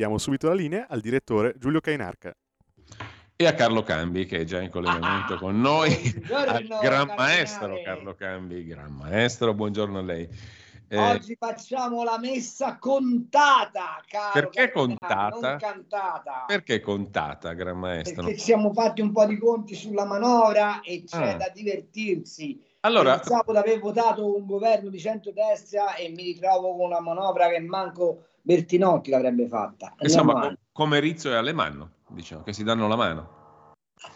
Ridiamo subito la linea al direttore Giulio Cainarca. E a Carlo Cambi che è già in collegamento Ah, con noi, al gran cardinale. maestro Carlo Cambi, gran maestro, buongiorno a lei. Eh, Oggi facciamo la messa contata, caro Perché cardinale, contata? Non cantata. perché contata, gran maestro? Perché ci siamo fatti un po' di conti sulla manovra e c'è Ah. da divertirsi. Allora, Pensavo di aver votato un governo di centrodestra e mi ritrovo con una manovra che manco Bertinotti l'avrebbe fatta. Insomma, come Rizzo e Alemanno, diciamo, che si danno la mano.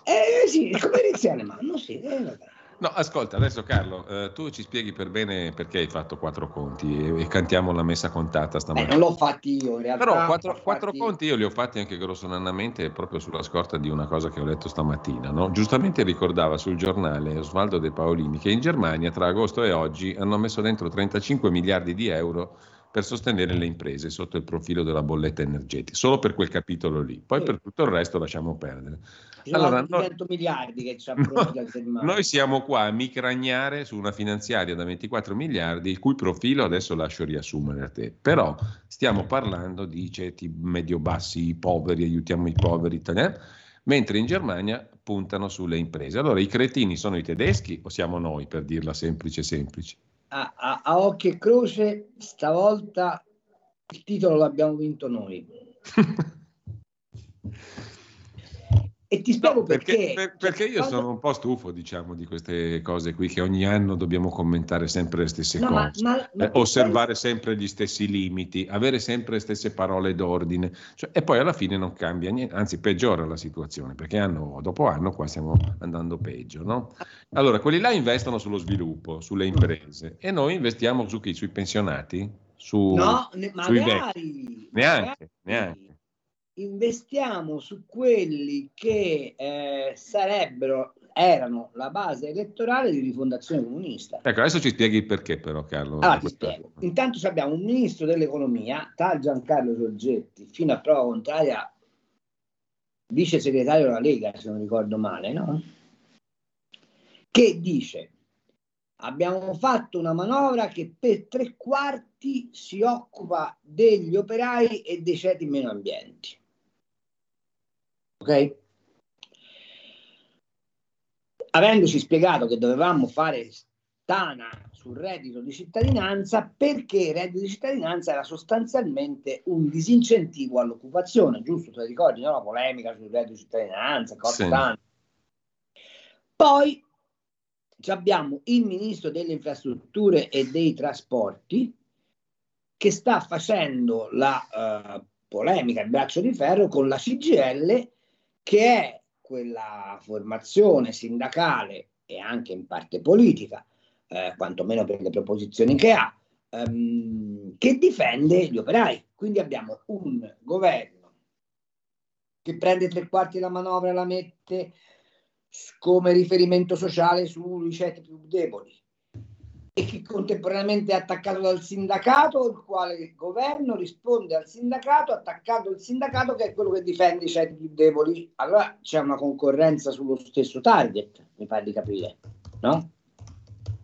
Eh sì, come iniziare mano, sì. eh. No, ascolta, adesso Carlo, eh, tu ci spieghi per bene perché hai fatto quattro conti e, e cantiamo la messa contata Beh, stamattina. non l'ho fatti io in realtà. Però quattro, quattro fatti- conti io li ho fatti anche grossolanamente proprio sulla scorta di una cosa che ho letto stamattina. no? Giustamente ricordava sul giornale Osvaldo De Paolini che in Germania tra agosto e oggi hanno messo dentro 35 miliardi di euro per sostenere le imprese sotto il profilo della bolletta energetica, solo per quel capitolo lì. Poi Sì. per tutto il resto lasciamo perdere. Ci Allora, 100 miliardi che ci ha No. Noi siamo qua a micragnare su una finanziaria da 24 miliardi, il cui profilo adesso lascio riassumere a te. Però stiamo parlando di ceti medio-bassi, poveri, aiutiamo i poveri, eh? mentre in Germania puntano sulle imprese. Allora i cretini sono i tedeschi o siamo noi, per dirla semplice semplice? A, a- a occhio e croce, stavolta il titolo l'abbiamo vinto noi. E ti spiego No, perché, perché. per- perché io Quando- sono un po' stufo, diciamo, di queste cose qui che ogni anno dobbiamo commentare sempre le stesse No, ma- cose. ma- ma Eh, osservare sempre gli stessi limiti, avere sempre le stesse parole d'ordine, Cioè, e poi alla fine non cambia niente, anzi peggiora la situazione, perché anno dopo anno qua stiamo andando peggio. No? Allora, quelli là investono sullo sviluppo, sulle imprese, e noi investiamo su chi? Sui pensionati? Su, No, ne- sui magari, Neanche, magari neanche. Investiamo su quelli che eh, sarebbero, erano la base elettorale di rifondazione comunista. Ecco, adesso ci spieghi il perché però, Carlo. Allora, ti spiego. Intanto abbiamo un ministro dell'economia, tal Giancarlo Sorgetti, fino a prova contraria, vice segretario della Lega, se non ricordo male, no? Che dice: Abbiamo fatto una manovra che per tre quarti si occupa degli operai e dei ceti meno ambienti. Ok? Avendoci spiegato che dovevamo fare tana sul reddito di cittadinanza perché il reddito di cittadinanza era sostanzialmente un disincentivo all'occupazione, giusto? Te ricordi no? la polemica sul reddito di cittadinanza, cose Sì. Poi abbiamo il ministro delle infrastrutture e dei trasporti che sta facendo la eh, polemica, il braccio di ferro con la CGL che è quella formazione sindacale e anche in parte politica, eh, quantomeno per le proposizioni che ha, ehm, che difende gli operai. Quindi abbiamo un governo che prende tre quarti della manovra e la mette come riferimento sociale sui ceti più deboli e che contemporaneamente è attaccato dal sindacato, il quale il governo risponde al sindacato, attaccando il sindacato che è quello che difende i ceti più deboli. Allora c'è una concorrenza sullo stesso target, mi pare di capire, no?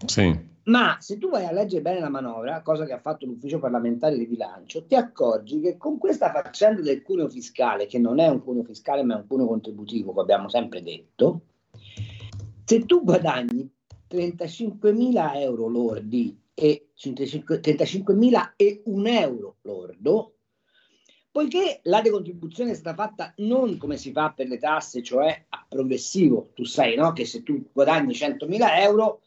Sì. Ma se tu vai a leggere bene la manovra, cosa che ha fatto l'ufficio parlamentare di bilancio, ti accorgi che con questa faccenda del cuneo fiscale, che non è un cuneo fiscale ma è un cuneo contributivo, come abbiamo sempre detto, se tu guadagni 35.000 euro lordi e 35 35.000 e un euro lordo, poiché la decontribuzione è stata fatta non come si fa per le tasse, cioè a progressivo, tu sai no? che se tu guadagni 100.000 euro,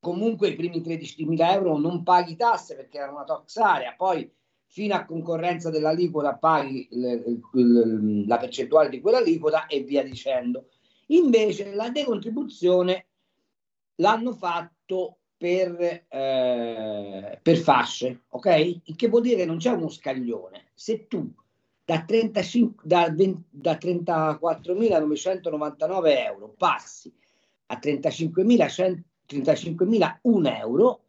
comunque i primi 13.000 euro non paghi tasse perché era una tax area, poi fino a concorrenza dell'aliquota paghi il- il- la percentuale di quell'aliquota e via dicendo. Invece la decontribuzione l'hanno fatto per, eh, per fasce, ok? Il che vuol dire che non c'è uno scaglione. Se tu da, 35, da, 20, da 34.999 euro passi a 35.001 euro,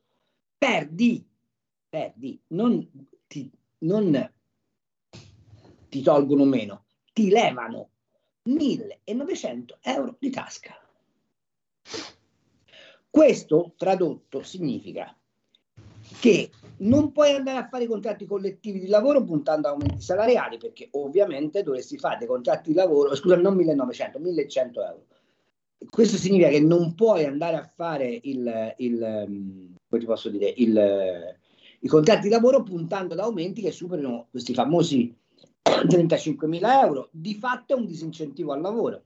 perdi, perdi, non ti, non ti tolgono meno, ti levano 1.900 euro di tasca. Questo tradotto significa che non puoi andare a fare contratti collettivi di lavoro puntando a aumenti salariali perché ovviamente dovresti fare dei contratti di lavoro, scusa, non 1900, 1100 euro. Questo significa che non puoi andare a fare il, il come ti posso dire, il, i contratti di lavoro puntando ad aumenti che superino questi famosi 35.000 euro. Di fatto è un disincentivo al lavoro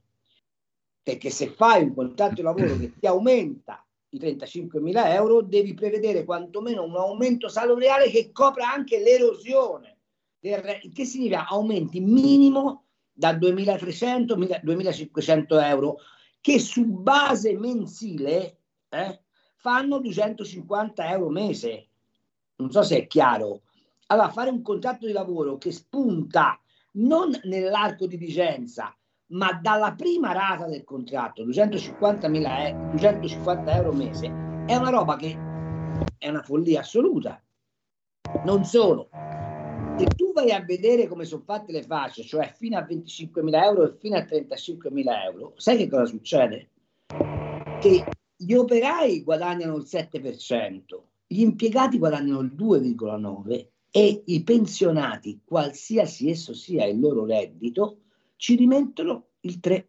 perché se fai un contratto di lavoro che ti aumenta i 35.000 euro, devi prevedere quantomeno un aumento salariale che copra anche l'erosione. Che significa aumenti minimo da 2.300 a 2.500 euro, che su base mensile eh, fanno 250 euro mese. Non so se è chiaro. Allora, fare un contratto di lavoro che spunta non nell'arco di vigenza, ma dalla prima rata del contratto, 250.000 250 euro mese, è una roba che è una follia assoluta. Non solo, se tu vai a vedere come sono fatte le fasce, cioè fino a 25.000 euro e fino a 35.000 euro, sai che cosa succede? Che gli operai guadagnano il 7%, gli impiegati guadagnano il 2,9% e i pensionati, qualsiasi esso sia il loro reddito, ci rimettono il 3%.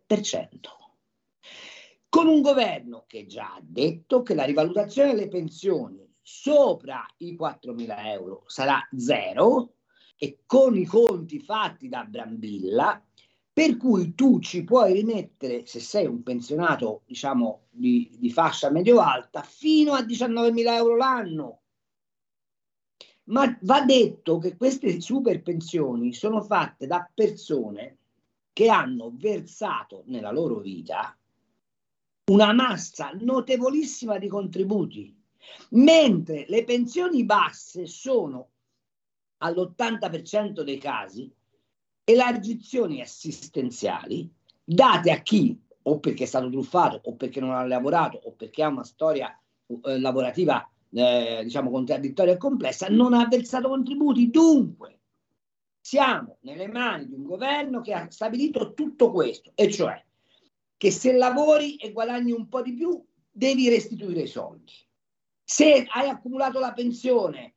Con un governo che già ha detto che la rivalutazione delle pensioni sopra i 4.000 euro sarà zero e con i conti fatti da Brambilla, per cui tu ci puoi rimettere, se sei un pensionato diciamo di, di fascia medio-alta, fino a 19.000 euro l'anno. Ma va detto che queste super pensioni sono fatte da persone che hanno versato nella loro vita una massa notevolissima di contributi, mentre le pensioni basse sono all'80% dei casi elargizioni assistenziali date a chi o perché è stato truffato o perché non ha lavorato o perché ha una storia eh, lavorativa eh, diciamo contraddittoria e complessa non ha versato contributi. Dunque siamo nelle mani di un governo che ha stabilito tutto questo, e cioè che se lavori e guadagni un po' di più, devi restituire i soldi. Se hai accumulato la pensione,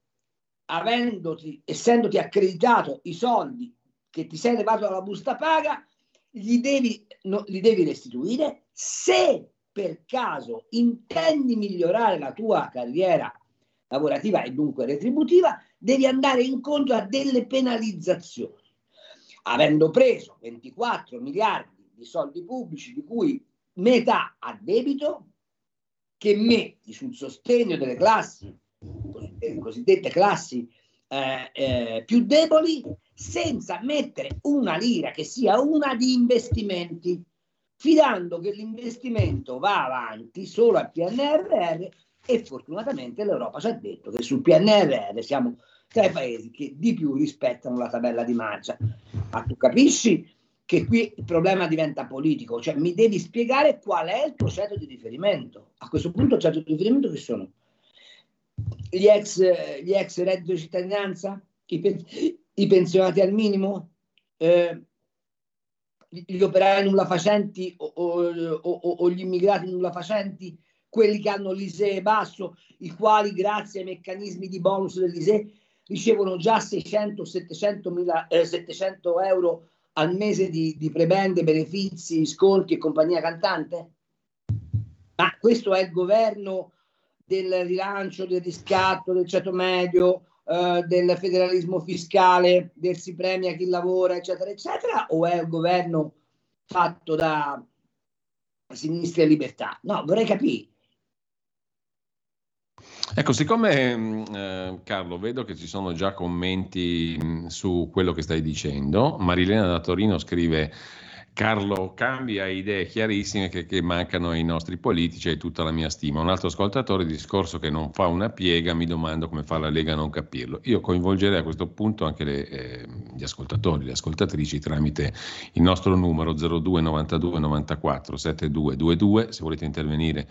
avendoti, essendoti accreditato i soldi che ti sei levato dalla busta paga, li devi, no, li devi restituire. Se per caso intendi migliorare la tua carriera lavorativa e dunque retributiva, devi andare incontro a delle penalizzazioni. Avendo preso 24 miliardi di soldi pubblici, di cui metà a debito, che metti sul sostegno delle classi, cosiddette classi eh, eh, più deboli, senza mettere una lira che sia una di investimenti, fidando che l'investimento va avanti solo al PNRR e fortunatamente l'Europa ci ha detto che sul PNRR siamo tra i paesi che di più rispettano la tabella di marcia. Ma tu capisci che qui il problema diventa politico, cioè mi devi spiegare qual è il tuo centro di riferimento. A questo punto il centro di riferimento che sono? Gli ex, gli ex reddito di cittadinanza? I, pen, I, pensionati al minimo? Eh, gli operai nulla facenti o, o, o, o, gli immigrati nulla facenti? Quelli che hanno l'ISEE basso, i quali grazie ai meccanismi di bonus dell'ISEE ricevono già 600-700 eh, 700 euro al mese di, di prebende, benefici, sconti e compagnia cantante? Ma questo è il governo del rilancio, del riscatto, del ceto medio, eh, del federalismo fiscale, del si premia chi lavora, eccetera, eccetera, o è un governo fatto da sinistra e libertà? No, vorrei capire. Ecco, siccome mm, eh, Carlo, vedo che ci sono già commenti mh, mm, su quello che stai dicendo, Marilena da Torino scrive Carlo cambia idee chiarissime che, che, mancano ai nostri politici e tutta la mia stima. Un altro ascoltatore, discorso che non fa una piega, mi domando come fa la Lega a non capirlo. Io coinvolgerei a questo punto anche le, eh, gli ascoltatori, le ascoltatrici tramite il nostro numero 02 92 94 7222 se volete intervenire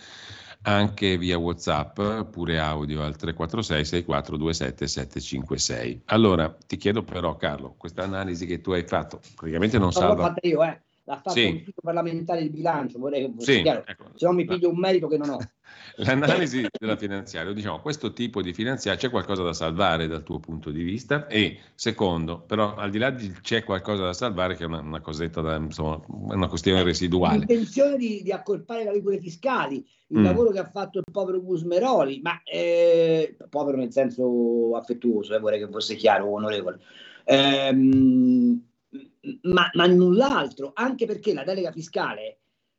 anche via WhatsApp, pure audio al 346 6427 756. Allora, ti chiedo però Carlo, questa analisi che tu hai fatto, praticamente non, non salva... L'ho fatta io, eh l'ha fatto sì. l'ufficio parlamentare di bilancio, vorrei che fosse sì, chiaro, ecco, se no mi piglio un merito che non ho. L'analisi della finanziaria, diciamo, questo tipo di finanziaria c'è qualcosa da salvare dal tuo punto di vista? E secondo, però al di là di c'è qualcosa da salvare che è una, una cosetta da, insomma, una questione eh, residuale. L'intenzione di, di accorpare le regole fiscali, il mm. lavoro che ha fatto il povero Gusmeroli, ma eh, povero nel senso affettuoso, eh, vorrei che fosse chiaro, onorevole. Ehm, ma, ma null'altro, anche perché la delega fiscale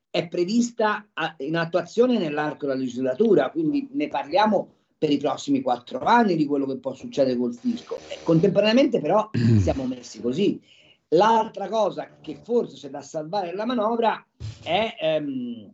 è prevista in attuazione nell'arco della legislatura, quindi ne parliamo per i prossimi quattro anni di quello che può succedere col fisco. E contemporaneamente però siamo messi così. L'altra cosa che forse c'è da salvare nella manovra è ehm,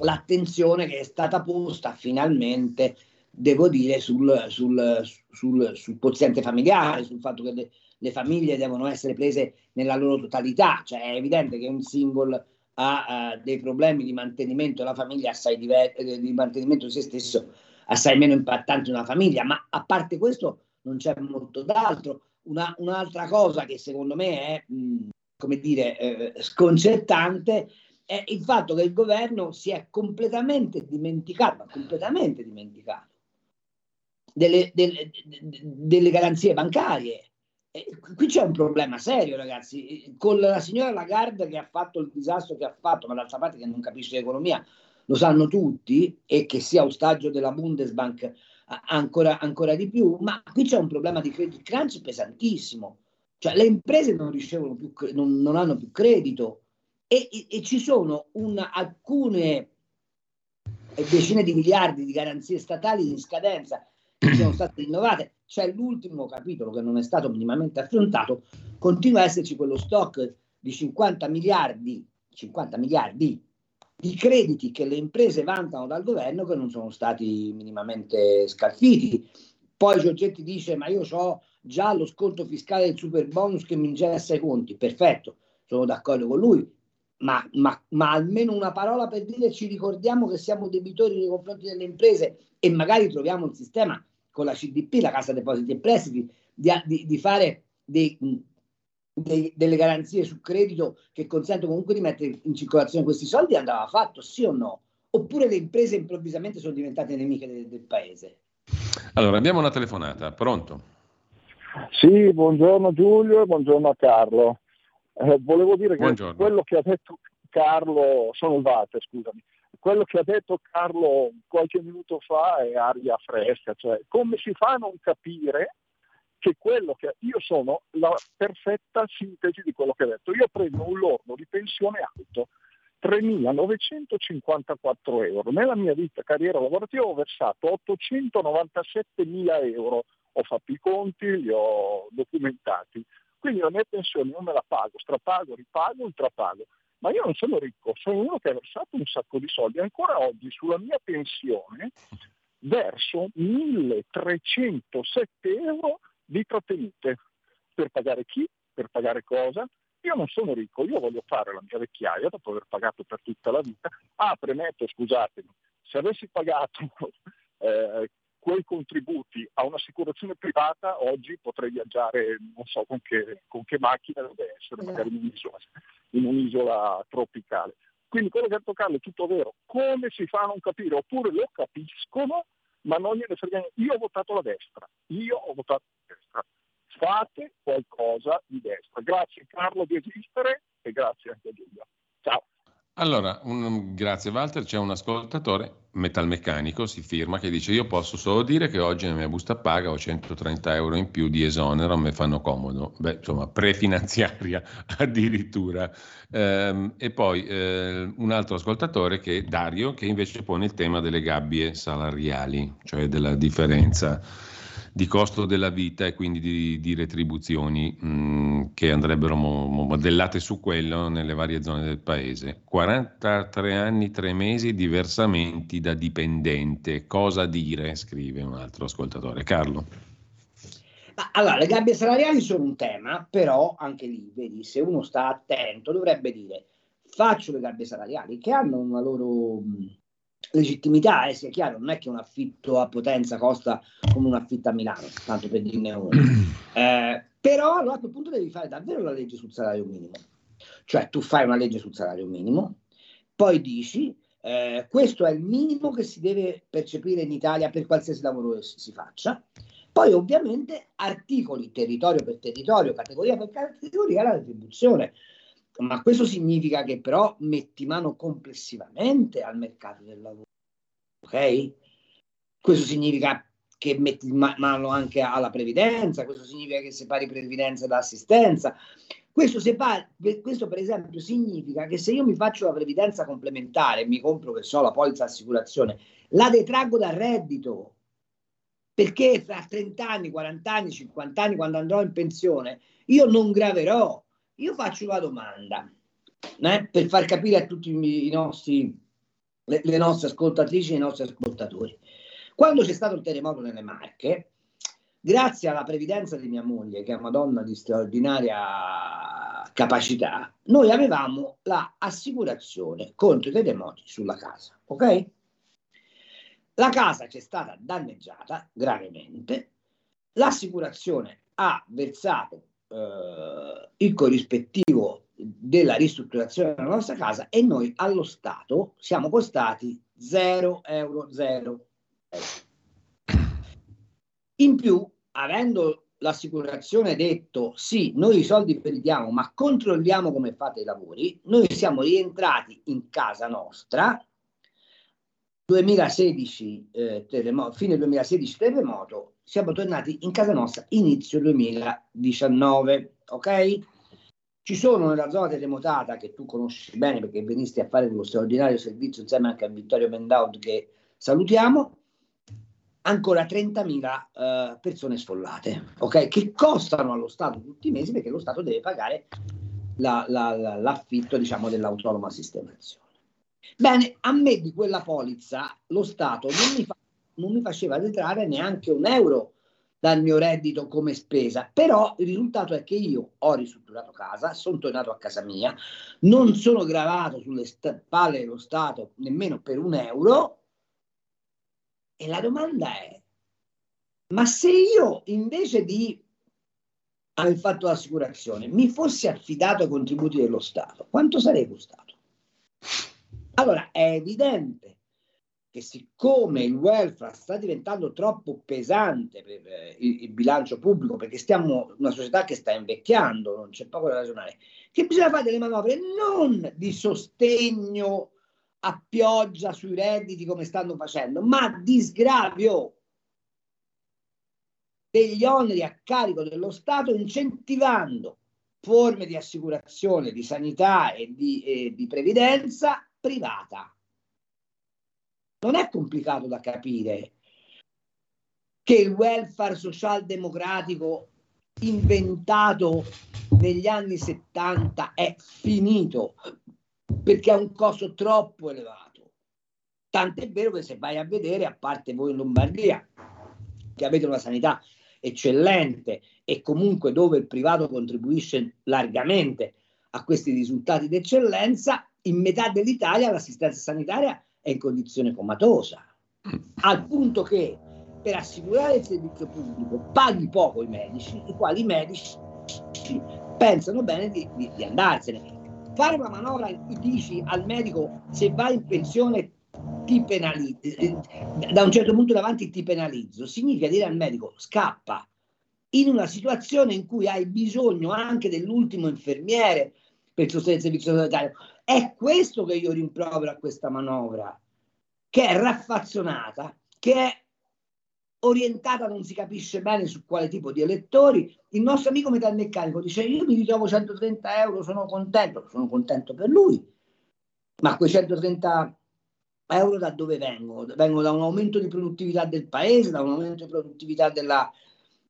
l'attenzione che è stata posta finalmente, devo dire, sul, sul, sul, sul quoziente familiare, sul fatto che le, le famiglie devono essere prese nella loro totalità, cioè è evidente che un single ha uh, dei problemi di mantenimento della famiglia assai diversi, eh, di mantenimento di se stesso assai meno impattanti una famiglia, ma a parte questo non c'è molto d'altro. Una, un'altra cosa che secondo me è, mh, come dire, eh, sconcertante è il fatto che il governo si è completamente dimenticato, completamente dimenticato delle, delle, delle garanzie bancarie qui c'è un problema serio, ragazzi. Con la signora Lagarde che ha fatto il disastro che ha fatto, ma d'altra parte che non capisce l'economia, lo sanno tutti, e che sia ostaggio della Bundesbank ancora, ancora di più, ma qui c'è un problema di credit crunch pesantissimo. Cioè le imprese non ricevono più, non, non hanno più credito e, e, e ci sono un, alcune decine di miliardi di garanzie statali in scadenza sono state rinnovate c'è l'ultimo capitolo che non è stato minimamente affrontato, continua a esserci quello stock di 50 miliardi, 50 miliardi di crediti che le imprese vantano dal governo che non sono stati minimamente scalfiti. Poi Giorgetti dice: Ma io ho già lo sconto fiscale del super bonus che mi ingessa i conti. Perfetto, sono d'accordo con lui, ma, ma, ma, almeno una parola per dire ci ricordiamo che siamo debitori nei confronti delle imprese e magari troviamo un sistema con la CDP, la Cassa Depositi e Prestiti, di, di, di fare dei, dei, delle garanzie su credito che consentono comunque di mettere in circolazione questi soldi, andava fatto, sì o no? Oppure le imprese improvvisamente sono diventate nemiche del, del paese? Allora, abbiamo una telefonata, pronto? Sì, buongiorno Giulio e buongiorno a Carlo. Eh, volevo dire che buongiorno. quello che ha detto Carlo, sono il Walter, scusami, quello che ha detto Carlo qualche minuto fa è aria fresca, cioè come si fa a non capire che quello che io sono la perfetta sintesi di quello che ha detto. Io prendo un lordo di pensione alto, 3.954 euro. Nella mia vita carriera lavorativa ho versato 897.000 euro, ho fatto i conti, li ho documentati. Quindi la mia pensione non me la pago, strapago, ripago, ultrapago ma io non sono ricco, sono uno che ha versato un sacco di soldi. Ancora oggi sulla mia pensione verso 1307 euro di trattenute. Per pagare chi? Per pagare cosa? Io non sono ricco, io voglio fare la mia vecchiaia dopo aver pagato per tutta la vita. Ah, premetto, scusatemi, se avessi pagato eh, quei contributi a un'assicurazione privata oggi potrei viaggiare non so con che, con che macchina deve essere, magari in un'isola, in un'isola tropicale. Quindi quello che ha detto Carlo è tutto vero. Come si fa a non capire? Oppure lo capiscono, ma non gliene frega niente. Io ho votato la destra, io ho votato la destra. Fate qualcosa di destra. Grazie Carlo di esistere e grazie anche a Giulia. Ciao. Allora, un, grazie Walter, c'è un ascoltatore metalmeccanico, si firma, che dice io posso solo dire che oggi nella mia busta paga ho 130 euro in più di esonero, mi fanno comodo, beh insomma prefinanziaria addirittura. Ehm, e poi eh, un altro ascoltatore che è Dario, che invece pone il tema delle gabbie salariali, cioè della differenza di costo della vita e quindi di, di retribuzioni mh, mm, che andrebbero mo- modellate su quello nelle varie zone del paese. 43 anni, 3 mesi di versamenti da dipendente. Cosa dire? Scrive un altro ascoltatore. Carlo. allora, le gabbie salariali sono un tema, però anche lì, vedi, se uno sta attento dovrebbe dire faccio le gabbie salariali che hanno una loro legittimità, eh, sia chiaro, non è che un affitto a Potenza costa come un affitto a Milano, tanto per dirne uno. Eh, però allora a quel punto devi fare davvero la legge sul salario minimo. Cioè tu fai una legge sul salario minimo, poi dici eh, questo è il minimo che si deve percepire in Italia per qualsiasi lavoro si, si faccia. Poi ovviamente articoli territorio per territorio, categoria per categoria la retribuzione ma questo significa che però metti mano complessivamente al mercato del lavoro, ok? Questo significa che metti mano anche alla previdenza, questo significa che separi previdenza da assistenza. Questo, separi, questo per esempio significa che se io mi faccio la previdenza complementare, mi compro che so la polizza assicurazione, la detraggo dal reddito, perché fra 30 anni, 40 anni, 50 anni, quando andrò in pensione, io non graverò io faccio una domanda eh, per far capire a tutti i nostri, le, le nostre ascoltatrici e i nostri ascoltatori. Quando c'è stato il terremoto nelle Marche, grazie alla previdenza di mia moglie, che è una donna di straordinaria capacità, noi avevamo l'assicurazione contro i terremoti sulla casa, ok? La casa ci è stata danneggiata gravemente, l'assicurazione ha versato eh, il corrispettivo della ristrutturazione della nostra casa e noi allo Stato siamo costati 0 euro 0 In più, avendo l'assicurazione detto sì, noi i soldi perdiamo, ma controlliamo come fate i lavori, noi siamo rientrati in casa nostra 2016 eh, terremoto, fine 2016 terremoto, siamo tornati in casa nostra inizio 2019, ok? Ci sono nella zona terremotata che tu conosci bene perché venisti a fare quello straordinario servizio insieme anche a Vittorio Mendaud che salutiamo, ancora 30.000 eh, persone sfollate, ok? Che costano allo Stato tutti i mesi perché lo Stato deve pagare la, la, la, l'affitto diciamo, dell'autonoma sistemazione. Bene, a me di quella polizza lo Stato non mi fa non mi faceva detrarre neanche un euro dal mio reddito come spesa, però il risultato è che io ho ristrutturato casa, sono tornato a casa mia, non sono gravato sulle spalle dello Stato nemmeno per un euro e la domanda è, ma se io invece di aver fatto l'assicurazione mi fossi affidato ai contributi dello Stato, quanto sarei costato? Allora è evidente che siccome il welfare sta diventando troppo pesante per eh, il, il, bilancio pubblico, perché stiamo una società che sta invecchiando, non c'è poco da ragionare, che bisogna fare delle manovre non di sostegno a pioggia sui redditi come stanno facendo, ma di sgravio degli oneri a carico dello Stato incentivando forme di assicurazione, di sanità e di, e di previdenza privata non è complicato da capire che il welfare socialdemocratico inventato negli anni 70 è finito perché ha un costo troppo elevato. Tant'è vero che se vai a vedere, a parte voi in Lombardia, che avete una sanità eccellente e comunque dove il privato contribuisce largamente a questi risultati d'eccellenza, in metà dell'Italia l'assistenza sanitaria è in condizione comatosa, al punto che per assicurare il servizio pubblico paghi poco i medici, i quali i medici pensano bene di, di, di andarsene. Fare una manovra dici al medico se vai in pensione ti penalizzo, eh, da un certo punto davanti ti penalizzo, significa dire al medico scappa in una situazione in cui hai bisogno anche dell'ultimo infermiere per sostenere il servizio sanitario. È questo che io rimprovero a questa manovra, che è raffazzonata, che è orientata non si capisce bene su quale tipo di elettori. Il nostro amico metalmeccanico dice io mi ritrovo 130 euro, sono contento, sono contento per lui, ma quei 130 euro da dove vengono? Vengono da un aumento di produttività del paese, da un aumento di produttività della,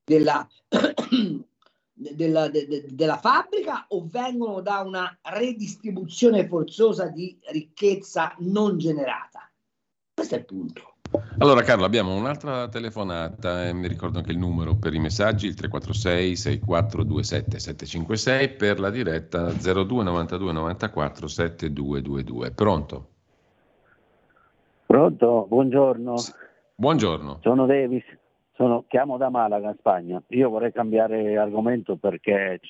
della, della, de, de, della fabbrica o vengono da una redistribuzione forzosa di ricchezza non generata? Questo è il punto. Allora Carlo, abbiamo un'altra telefonata, eh, mi ricordo anche il numero per i messaggi, il 346 6427 756 per la diretta 02 92 94 7222. Pronto? Pronto, buongiorno. Buongiorno. Sono Davis, sono, chiamo da Malaga, Spagna. Io vorrei cambiare argomento perché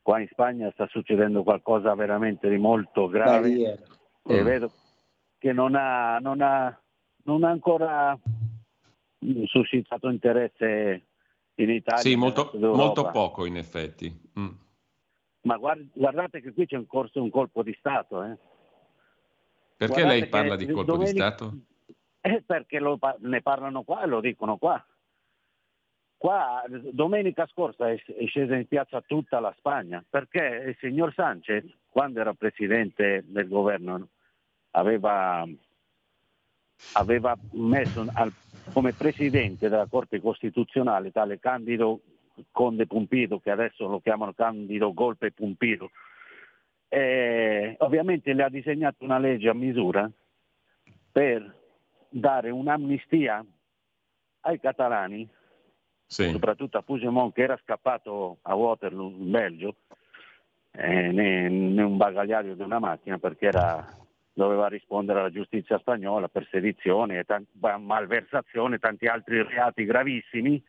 qua in Spagna sta succedendo qualcosa veramente di molto grave e mm. vedo che non ha, non ha non ha ancora suscitato interesse in Italia. Sì, molto, molto poco in effetti. Mm. Ma guardate che qui c'è in corso un colpo di Stato. Eh. Perché guardate lei parla di colpo domenica, di Stato? Eh, perché lo, ne parlano qua e lo dicono qua. Qua domenica scorsa è, è scesa in piazza tutta la Spagna perché il signor Sanchez, quando era presidente del governo, aveva aveva messo al, come presidente della Corte Costituzionale tale Candido Conde Pumpido, che adesso lo chiamano Candido Golpe Pumpido. E, ovviamente le ha disegnato una legge a misura per dare un'amnistia ai catalani, sì. soprattutto a Puigdemont che era scappato a Waterloo in Belgio, eh, in un bagagliaio di una macchina perché era doveva rispondere alla giustizia spagnola per sedizione, t- malversazione e tanti altri reati gravissimi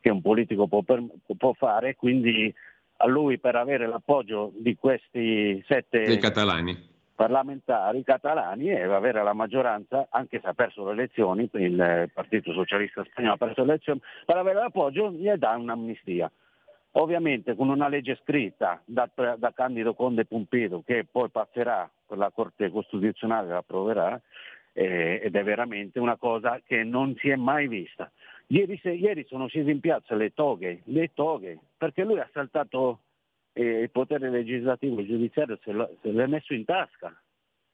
che un politico può, per- può fare, quindi a lui per avere l'appoggio di questi sette Dei catalani. Parlamentari catalani e avere la maggioranza, anche se ha perso le elezioni, il Partito Socialista Spagnolo ha perso le elezioni, per avere l'appoggio gli dà un'amnistia. Ovviamente con una legge scritta da, da Candido Conde Pumpido che poi passerà per la Corte Costituzionale, la approverà eh, ed è veramente una cosa che non si è mai vista. Ieri, se, ieri sono scese in piazza le toghe, le toghe, perché lui ha saltato eh, il potere legislativo e giudiziario, se, lo, se l'è messo in tasca.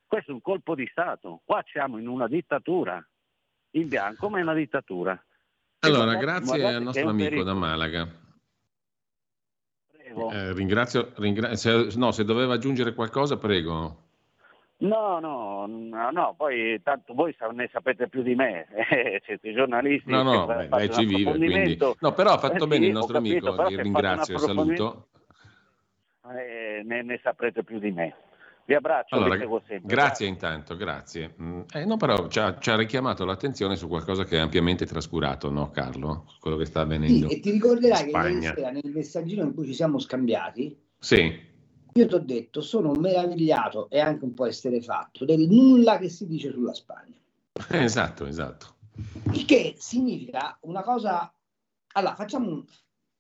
Questo è un colpo di Stato. Qua siamo in una dittatura, in bianco, ma è una dittatura. Allora, grazie al nostro amico pericolo. da Malaga. Eh, ringrazio, ringrazio se, no, se doveva aggiungere qualcosa, prego. No, no, no, no, poi tanto voi ne sapete più di me, eh, siete giornalisti. No, no, beh, lei ci vive, quindi... No, però ha fatto eh, bene sì, il nostro capito, amico, ringrazio e saluto. Eh, ne, ne saprete più di me. Vi abbraccio, allora, vi sempre, Grazie grazie intanto, grazie. Mm, eh, no, però ci ha, ci ha, richiamato l'attenzione su qualcosa che è ampiamente trascurato, no Carlo? Quello che sta avvenendo. Sì, e ti ricorderai che ieri sera nel messaggino in cui ci siamo scambiati, sì. io ti ho detto, sono meravigliato e anche un po' esterefatto del nulla che si dice sulla Spagna. esatto, esatto. Il che significa una cosa... Allora, facciamo un...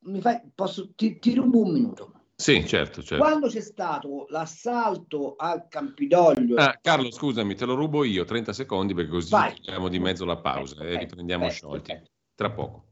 Mi fai... Posso... ti, ti rubo un minuto. Sì, certo, certo. Quando c'è stato l'assalto al Campidoglio... Ah, Carlo, scusami, te lo rubo io 30 secondi perché così togliamo di mezzo la pausa okay, e riprendiamo okay, sciolti. Okay. Tra poco.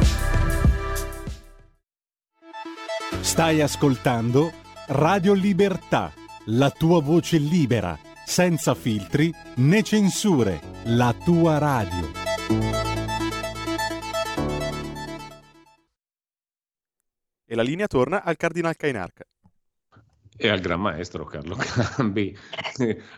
Stai ascoltando Radio Libertà, la tua voce libera, senza filtri né censure, la tua radio. E la linea torna al Cardinal Cainarca. E al Gran Maestro Carlo Cambi.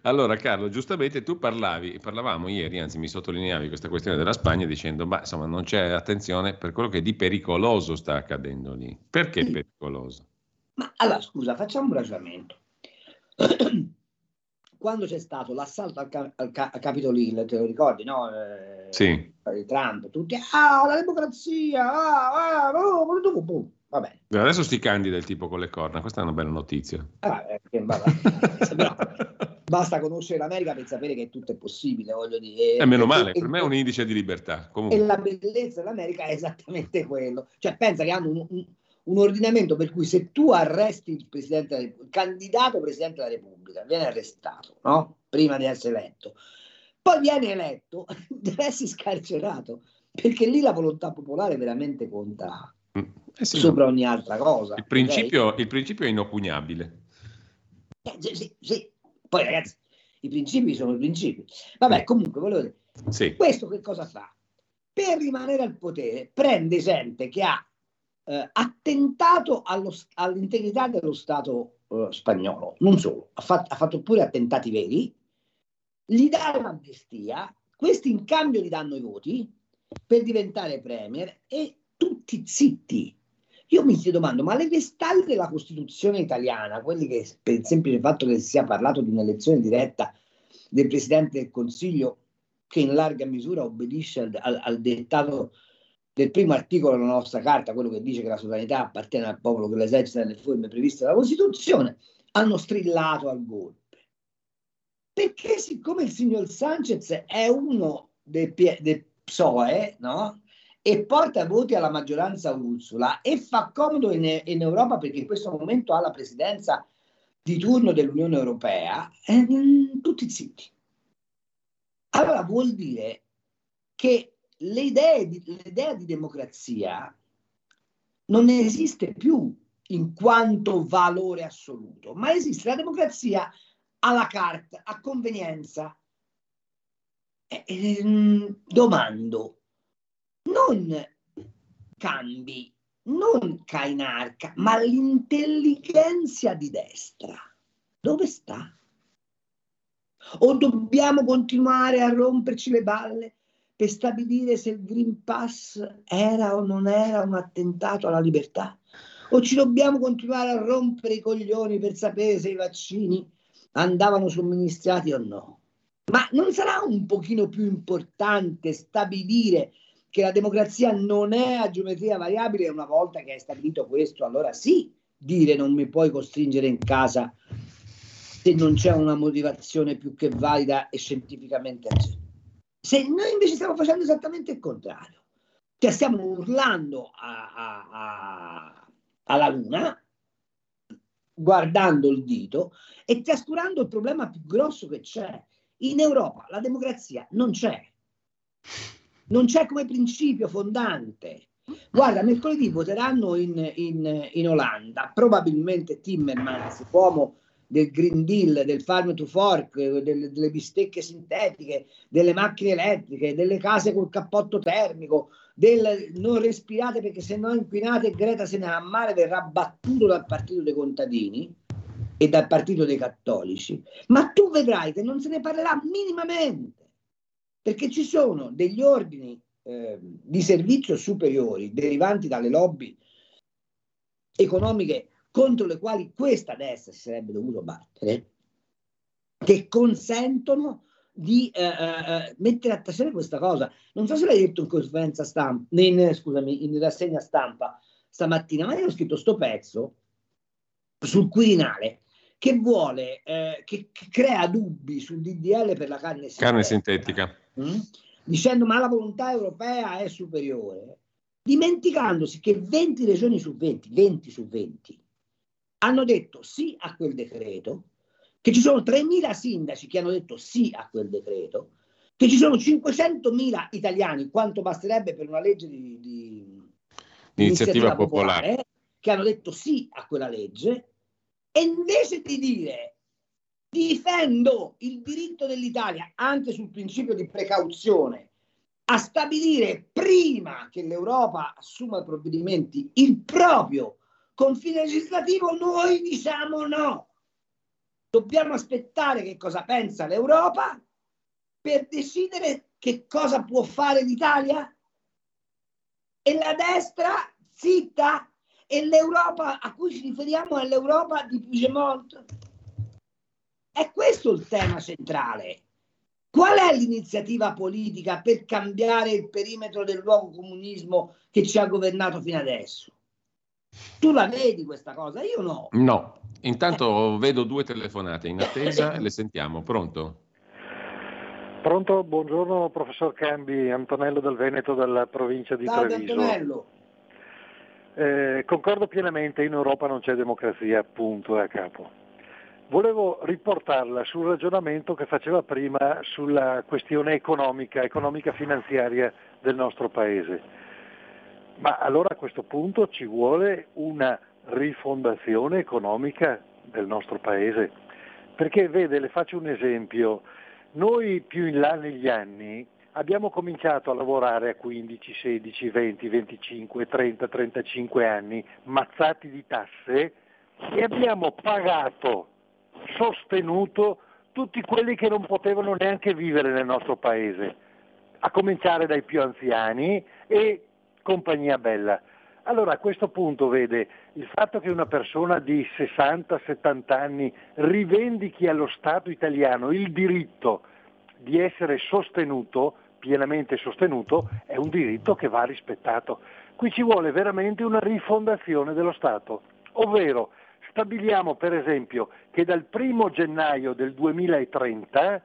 allora Carlo, giustamente tu parlavi, parlavamo ieri, anzi mi sottolineavi questa questione della Spagna dicendo, ma insomma non c'è attenzione per quello che di pericoloso sta accadendo lì. Perché pericoloso? Ma allora scusa, facciamo un ragionamento. Quando c'è stato l'assalto al, ca- al, ca- Capitol Hill, te lo ricordi, no? Eh, sì. Trump, tutti, ah, la democrazia, ah, ah, oh, boom, boom. Va bene. Adesso sti candida il tipo con le corna, questa è una bella notizia. Ah, eh, basta conoscere l'America per sapere che tutto è possibile, voglio dire. E meno male, e, per me è un indice di libertà. Comunque. E la bellezza dell'America è esattamente quello. Cioè, pensa che hanno un, un, un ordinamento per cui se tu arresti il, presidente il candidato Presidente della Repubblica, viene arrestato, no? Prima di essere eletto. Poi viene eletto, deve essere scarcerato, perché lì la volontà popolare veramente conta. Eh sì, sopra ogni altra cosa. Il principio, okay? il principio è inoppugnabile. Eh, sì, sì, Poi ragazzi, i principi sono i principi. Vabbè, comunque, volevo dire, sì. questo che cosa fa? Per rimanere al potere, prende gente che ha eh, attentato allo, all'integrità dello Stato eh, spagnolo, non solo, ha, fat, ha fatto pure attentati veri, gli dà l'amnistia, questi in cambio gli danno i voti per diventare premier e tutti zitti. Io mi domando, ma le vestali della Costituzione italiana, quelli che per il semplice fatto che si sia parlato di un'elezione diretta del Presidente del Consiglio, che in larga misura obbedisce al, al, al dettato del primo articolo della nostra carta, quello che dice che la sovranità appartiene al popolo che l'esercita nelle forme previste dalla Costituzione, hanno strillato al golpe. Perché siccome il signor Sanchez è uno dei PSOE, no? E porta voti alla maggioranza Ursula e fa comodo in, in, Europa perché in questo momento ha la presidenza di turno dell'Unione Europea, eh, tutti zitti. Allora vuol dire che l'idea di, l'idea di democrazia non esiste più in quanto valore assoluto, ma esiste la democrazia alla carta, a convenienza. Eh, eh, domando, non cambi, non Cainarca, ma l'intelligenza di destra, dove sta? O dobbiamo continuare a romperci le balle per stabilire se il Green Pass era o non era un attentato alla libertà? O ci dobbiamo continuare a rompere i coglioni per sapere se i vaccini andavano somministrati o no? Ma non sarà un pochino più importante stabilire che la democrazia non è a geometria variabile una volta che hai stabilito questo, allora sì, dire non mi puoi costringere in casa se non c'è una motivazione più che valida e scientificamente Se noi invece stiamo facendo esattamente il contrario, cioè stiamo urlando a, a, a, alla Luna, guardando il dito e trascurando il problema più grosso che c'è. In Europa la democrazia non c'è non c'è come principio fondante. Guarda, mercoledì voteranno in, in, in Olanda, probabilmente Timmermans, uomo del Green Deal, del Farm to Fork, delle, delle bistecche sintetiche, delle macchine elettriche, delle case col cappotto termico, del non respirate perché se no inquinate Greta se ne va a male, verrà battuto dal partito dei contadini e dal partito dei cattolici. Ma tu vedrai che non se ne parlerà minimamente perché ci sono degli ordini eh, di servizio superiori derivanti dalle lobby economiche contro le quali questa destra si sarebbe dovuto battere, che consentono di eh, eh, eh mettere a tacere questa cosa. Non so se l'hai detto in conferenza stampa, in, scusami, in rassegna stampa stamattina, ma io ho scritto sto pezzo sul Quirinale che vuole, eh, che, che, crea dubbi sul DDL per la carne sintetica. Carne sintetica Mm? dicendo ma la volontà europea è superiore, dimenticandosi che 20 regioni su 20, 20 su 20, hanno detto sì a quel decreto, che ci sono 3.000 sindaci che hanno detto sì a quel decreto, che ci sono 500.000 italiani, quanto basterebbe per una legge di, di, di iniziativa popolare, popolare, che hanno detto sì a quella legge, e invece di dire difendo il diritto dell'Italia anche sul principio di precauzione a stabilire prima che l'Europa assuma provvedimenti il proprio confine legislativo, noi diciamo no. Dobbiamo aspettare che cosa pensa l'Europa per decidere che cosa può fare l'Italia? E la destra zitta e l'Europa a cui ci riferiamo è l'Europa di Puigdemont è questo il tema centrale. Qual è l'iniziativa politica per cambiare il perimetro del luogo comunismo che ci ha governato fino adesso? Tu la vedi questa cosa? Io no. No. Intanto vedo due telefonate in attesa, le sentiamo. Pronto? Pronto, buongiorno professor Cambi, Antonello del Veneto della provincia di Salve Treviso. Antonello. Eh, concordo pienamente, in Europa non c'è democrazia, punto, è a capo. Volevo riportarla sul ragionamento che faceva prima sulla questione economica, economica finanziaria del nostro Paese. Ma allora a questo punto ci vuole una rifondazione economica del nostro Paese. Perché vede, le faccio un esempio, noi più in là negli anni abbiamo cominciato a lavorare a 15, 16, 20, 25, 30, 35 anni, mazzati di tasse, e abbiamo pagato, sostenuto tutti quelli che non potevano neanche vivere nel nostro paese, a cominciare dai più anziani e compagnia bella. Allora a questo punto vede il fatto che una persona di 60-70 anni rivendichi allo Stato italiano il diritto di essere sostenuto, pienamente sostenuto, è un diritto che va rispettato. Qui ci vuole veramente una rifondazione dello Stato, ovvero stabiliamo per esempio che dal 1 gennaio del 2030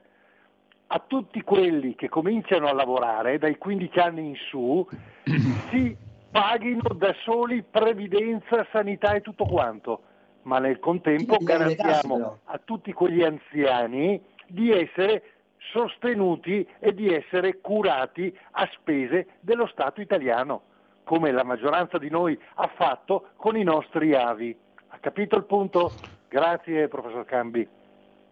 a tutti quelli che cominciano a lavorare dai 15 anni in su si paghino da soli previdenza, sanità e tutto quanto, ma nel contempo garantiamo a tutti quegli anziani di essere sostenuti e di essere curati a spese dello Stato italiano, come la maggioranza di noi ha fatto con i nostri avi. Ha capito il punto? Grazie professor Cambi.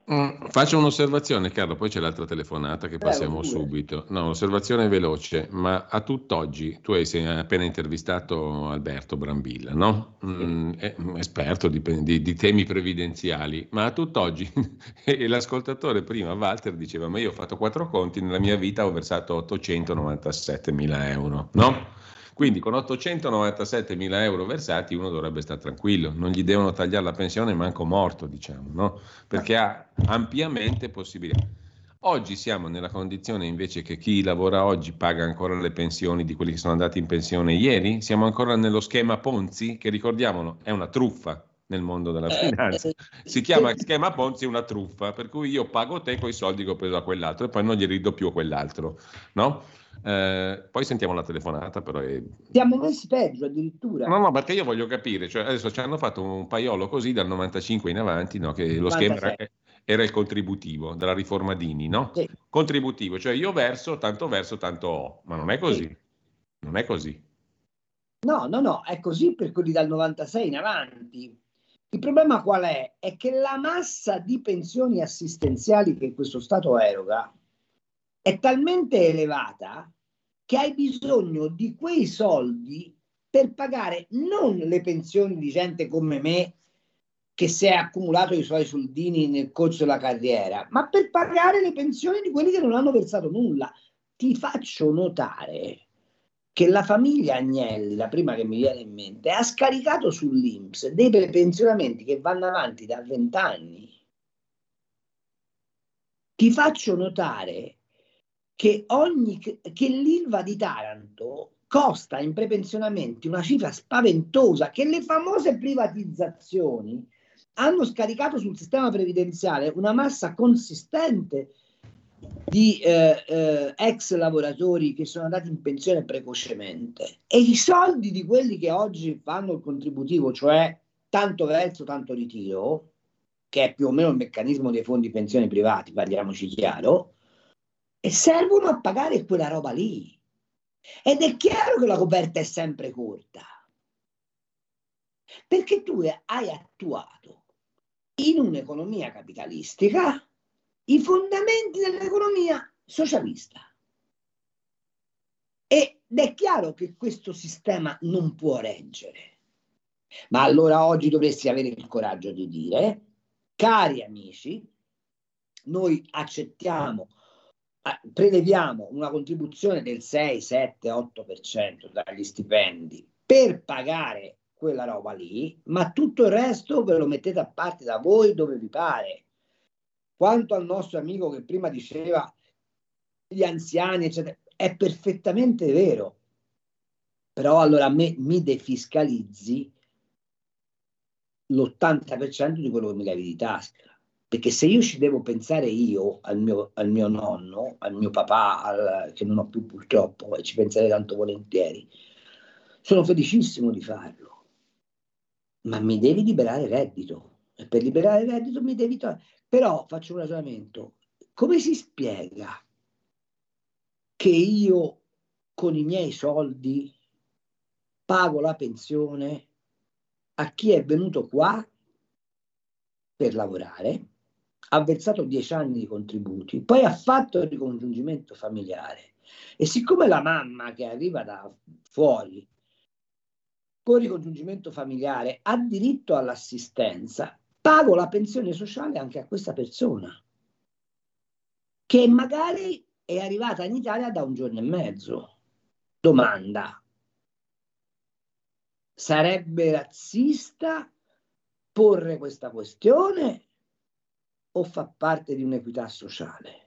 Mm, faccio un'osservazione, Carlo, poi c'è l'altra telefonata che Prego, passiamo pure. subito. No, un'osservazione veloce, ma a tutt'oggi tu hai appena intervistato Alberto Brambilla, no? Mm, è un esperto di, di- di temi previdenziali, ma a tutt'oggi, l'ascoltatore prima, Walter, diceva, ma io ho fatto quattro conti, nella mia vita ho versato 897 mila euro, no? Quindi con 897 mila euro versati uno dovrebbe stare tranquillo, non gli devono tagliare la pensione manco morto, diciamo, no? Perché ha ampiamente possibilità. Oggi siamo nella condizione invece che chi lavora oggi paga ancora le pensioni di quelli che sono andati in pensione ieri? Siamo ancora nello schema Ponzi, che ricordiamolo è una truffa nel mondo della finanza. Si chiama schema Ponzi una truffa, per cui io pago te con i soldi che ho preso a quell'altro e poi non gli rido più a quell'altro, no? Eh, poi sentiamo la telefonata, però è Siamo messi peggio addirittura. No, no, perché io voglio capire, cioè adesso ci hanno fatto un paiolo così dal 95 in avanti, no? che lo schema era, 96. era il contributivo della riforma Dini, no? Sì. Contributivo, cioè io verso, tanto verso, tanto ho, ma non è così, non è così. No, no, no, è così per quelli dal 96 in avanti. Il problema qual è? È che la massa di pensioni assistenziali che questo Stato eroga è talmente elevata che hai bisogno di quei soldi per pagare non le pensioni di gente come me che si è accumulato i suoi soldini nel corso della carriera, ma per pagare le pensioni di quelli che non hanno versato nulla. Ti faccio notare che la famiglia Agnelli, la prima che mi viene in mente, ha scaricato sull'Inps dei pensionamenti che vanno avanti da vent'anni. Ti faccio notare che, ogni, che l'ILVA di Taranto costa in prepensionamenti una cifra spaventosa che le famose privatizzazioni hanno scaricato sul sistema previdenziale una massa consistente di eh, eh, ex lavoratori che sono andati in pensione precocemente. E i soldi di quelli che oggi fanno il contributivo, cioè tanto verso, tanto ritiro, che è più o meno il meccanismo dei fondi pensioni privati, parliamoci chiaro, e servono a pagare quella roba lì. Ed è chiaro che la coperta è sempre corta, perché tu hai attuato in un'economia capitalistica i fondamenti dell'economia socialista. Ed è chiaro che questo sistema non può reggere. Ma allora oggi dovresti avere il coraggio di dire, cari amici, noi accettiamo, eh, preleviamo una contribuzione del 6, 7, 8% dagli stipendi per pagare quella roba lì, ma tutto il resto ve lo mettete a parte da voi dove vi pare. Quanto al nostro amico che prima diceva gli anziani, eccetera, è perfettamente vero. Però allora me mi defiscalizzi l'80% di quello che mi levi di tasca. Perché se io ci devo pensare io al mio, al mio nonno, al mio papà, al, che non ho più purtroppo, e ci penserei tanto volentieri, sono felicissimo di farlo. Ma mi devi liberare reddito. E per liberare reddito mi devi togliere. Però faccio un ragionamento. Come si spiega che io con i miei soldi pago la pensione a chi è venuto qua per lavorare, ha versato dieci anni di contributi, poi ha fatto il ricongiungimento familiare. E siccome la mamma che arriva da fuori con ricongiungimento familiare ha diritto all'assistenza, pago la pensione sociale anche a questa persona, che magari è arrivata in Italia da un giorno e mezzo. Domanda, sarebbe razzista porre questa questione o fa parte di un'equità sociale?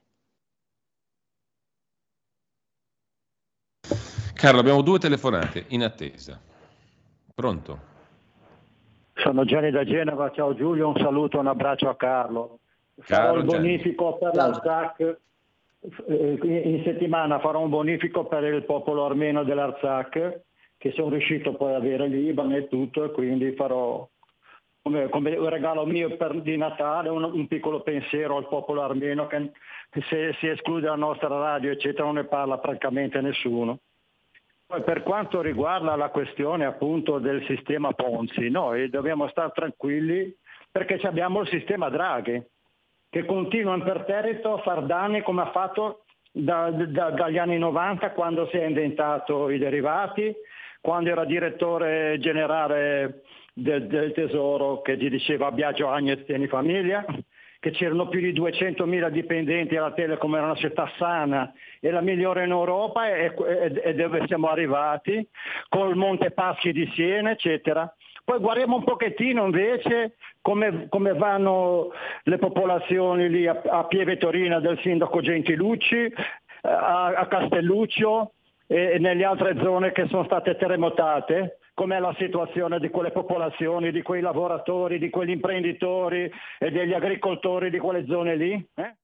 Carlo, abbiamo due telefonate in attesa. Pronto? Sono Gianni da Genova, ciao Giulio, un saluto, un abbraccio a Carlo. Farò il bonifico per la SAC, eh, in settimana farò un bonifico per il popolo armeno dell'Arzak che sono riuscito poi ad avere l'Iban e tutto e quindi farò come, come un regalo mio per, di Natale un, un, piccolo pensiero al popolo armeno che se si esclude la nostra radio eccetera non ne parla praticamente nessuno. Poi per quanto riguarda la questione appunto del sistema Ponzi, noi dobbiamo stare tranquilli perché abbiamo il sistema Draghi che continua imperterrito a far danni come ha fatto da, da, dagli anni 90 quando si è inventato i derivati, quando era direttore generale del, del Tesoro che gli diceva Biagio Agnez tieni famiglia, che c'erano più di 200.000 dipendenti alla Telecom, era una città sana e la migliore in Europa e, e, e dove siamo arrivati, col Monte Paschi di Siena, eccetera. Poi guardiamo un pochettino invece come, come vanno le popolazioni lì a, a Pieve Torina del sindaco Gentilucci, a, a Castelluccio, e nelle altre zone che sono state terremotate, com'è la situazione di quelle popolazioni, di quei lavoratori, di quegli imprenditori e degli agricoltori di quelle zone lì? Eh?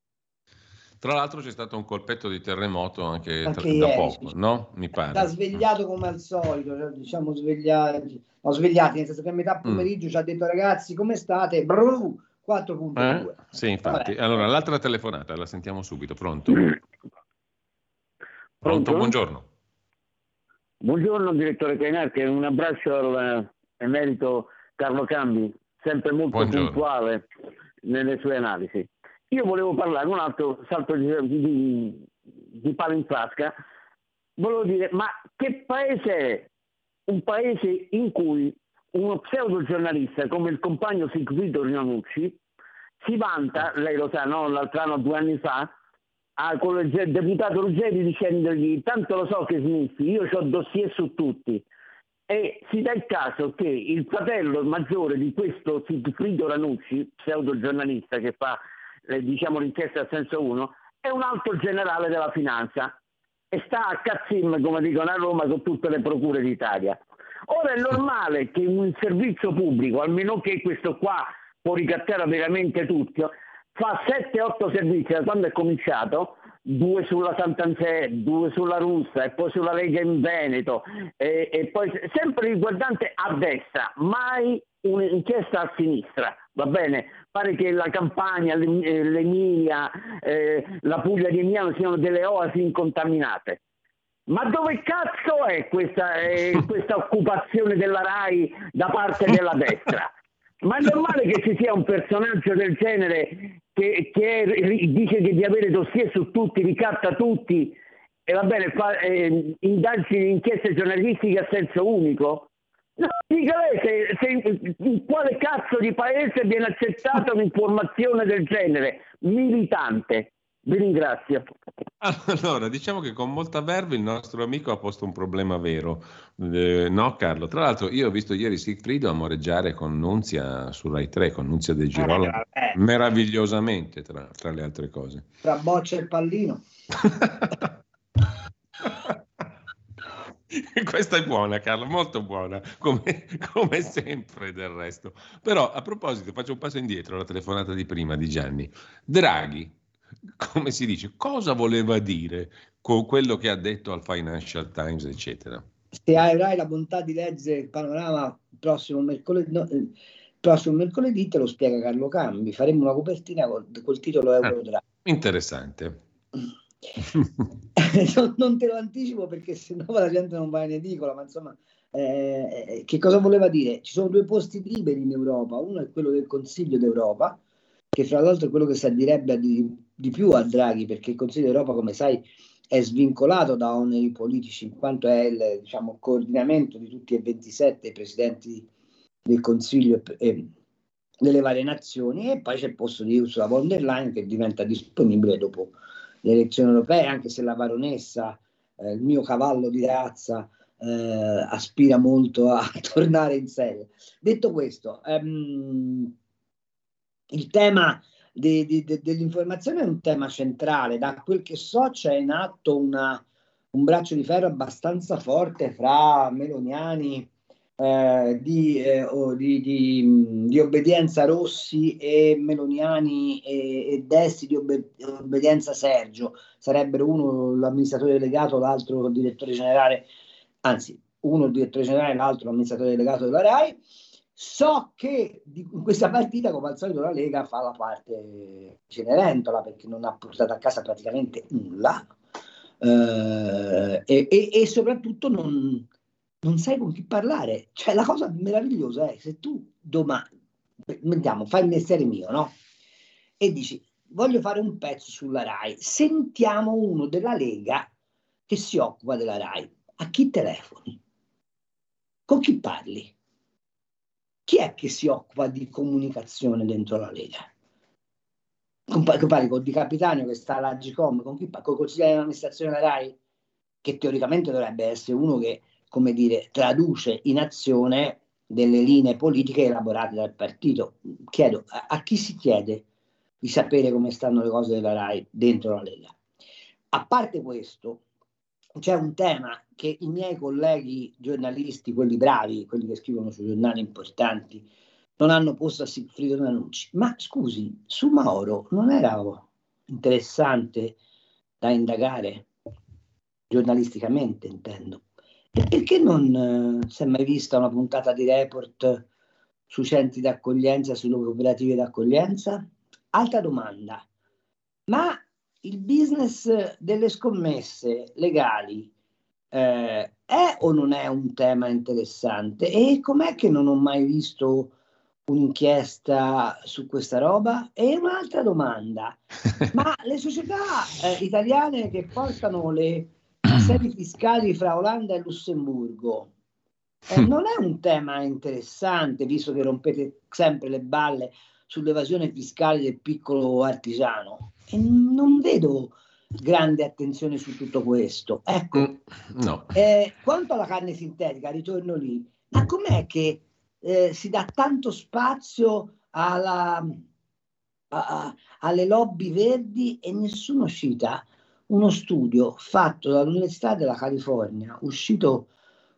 Tra l'altro c'è stato un colpetto di terremoto anche, anche tra, da poco, no? Mi pare. Ha svegliato come al solito, cioè, diciamo svegliati, no, svegliati, nel senso che a metà mm. pomeriggio mm. ci ha detto ragazzi come state? Bru, 4.2. Eh? Sì, infatti. Vabbè. Allora, l'altra telefonata la sentiamo subito, pronto? Pronto, pronto? buongiorno. Buongiorno direttore Cainarche, un abbraccio al emerito Carlo Cambi, sempre molto Buongiorno. puntuale nelle sue analisi. Io volevo parlare un altro salto di, di, di palo in frasca, volevo dire, ma che paese è? Un paese in cui uno pseudo giornalista come il compagno Sigfrido Rianucci si vanta, lei lo sa, no? l'altro anno, due anni fa, a quello del deputato Ruggeri dicendogli tanto lo so che sniffi, io ho dossier su tutti. E si dà il caso che il fratello maggiore di questo Sigfrido Ranucci, pseudo giornalista che fa eh, diciamo, l'inchiesta a senso 1, è un alto generale della finanza e sta a Cazzim, come dicono a Roma, con tutte le procure d'Italia. Ora è normale che un servizio pubblico, almeno che questo qua può ricattare veramente tutto, fa 7-8 servizi da quando è cominciato, due sulla Sant'Anzè, due sulla Russa e poi sulla Lega in Veneto e, e poi sempre riguardante a destra, mai un'inchiesta a sinistra, va bene? Pare che la Campania, l'Emilia, eh, la Puglia di Emiliano siano delle oasi incontaminate. Ma dove cazzo è questa, eh, questa occupazione della RAI da parte della destra? Ma è normale che ci sia un personaggio del genere che, che è, dice di avere dossier su tutti, ricatta tutti, e va bene, fa eh, indagini, inchieste giornalistiche a senso unico? No, dica lei se, se, in quale cazzo di paese viene accettata un'informazione del genere? Militante. Vi ringrazio. Allora, diciamo che con molta verve il nostro amico ha posto un problema vero, eh, no Carlo? Tra l'altro io ho visto ieri Sigfrido amoreggiare con Nunzia su Rai 3, con Nunzia De Girolamo, eh, meravigliosamente tra, tra, le altre cose. Tra boccia e pallino. Questa è buona, Carlo, molto buona, come, come, sempre del resto. Però a proposito, faccio un passo indietro alla telefonata di prima di Gianni. Draghi, come si dice, cosa voleva dire con quello che ha detto al Financial Times, eccetera? Se avrai la bontà di leggere il panorama prossimo mercoledì, no, eh, prossimo mercoledì te lo spiega Carlo Cambi. Faremo una copertina col, col titolo Euro ah, Interessante. non te lo anticipo perché sennò la gente non va in edicola, ma insomma, eh, che cosa voleva dire? Ci sono due posti liberi in Europa, uno è quello del Consiglio d'Europa, che fra l'altro è quello che si addirebbe di, di più a Draghi, perché il Consiglio d'Europa, come sai, è svincolato da oneri politici, in quanto è il diciamo, coordinamento di tutti e 27 i presidenti del Consiglio e delle varie nazioni, e poi c'è il posto di Ursula von der Leyen che diventa disponibile dopo le elezioni europee, anche se la baronessa, eh, il mio cavallo di razza, eh, aspira molto a tornare in serie. Detto questo, ehm, il tema de, de, de, dell'informazione è un tema centrale. Da quel che so c'è in atto una, un braccio di ferro abbastanza forte fra meloniani eh, di, eh, di, di, di, obbedienza Rossi e Meloniani e, e Desti di obbe, obbedienza Sergio, sarebbero uno l'amministratore delegato, l'altro il direttore generale, anzi uno il direttore generale l'altro l'amministratore delegato della RAI. So che in questa partita, come al solito, la Lega fa la parte Cenerentola perché non ha portato a casa praticamente nulla eh, e, e, e soprattutto non, non sai con chi parlare. Cioè, la cosa meravigliosa è se tu domani, mettiamo, fai il mestiere mio, no? E dici, voglio fare un pezzo sulla RAI, sentiamo uno della Lega che si occupa della RAI. A chi telefoni? Con chi parli? Chi è che si occupa di comunicazione dentro la Lega? Con, parli con Di Capitano che sta all'Agicom, con chi? Con il consigliere di amministrazione della RAI? Che teoricamente dovrebbe essere uno che come dire, traduce in azione delle linee politiche elaborate dal partito. Chiedo a, a chi si chiede di sapere come stanno le cose della RAI dentro la Lega. A parte questo, c'è un tema che i miei colleghi giornalisti, quelli bravi, quelli che scrivono su giornali importanti, non hanno posto a Sigfrido Nanucci. Ma scusi, su Mauro non era interessante da indagare giornalisticamente, intendo. E perché non eh, si è mai vista una puntata di report sui centri d'accoglienza, sulle cooperative d'accoglienza? Altra domanda, ma il business delle scommesse legali eh, è o non è un tema interessante? E com'è che non ho mai visto un'inchiesta su questa roba? E un'altra domanda, ma le società eh, italiane che portano le sedi fiscali fra Olanda e Lussemburgo eh, non è un tema interessante, visto che rompete sempre le balle sull'evasione fiscale del piccolo artigiano. E non vedo grande attenzione su tutto questo. Ecco, mm, no. eh, quanto alla carne sintetica, ritorno lì, ma com'è che eh, si dà tanto spazio alla, a, alle lobby verdi e nessuno cita uno studio fatto dall'Università della California, uscito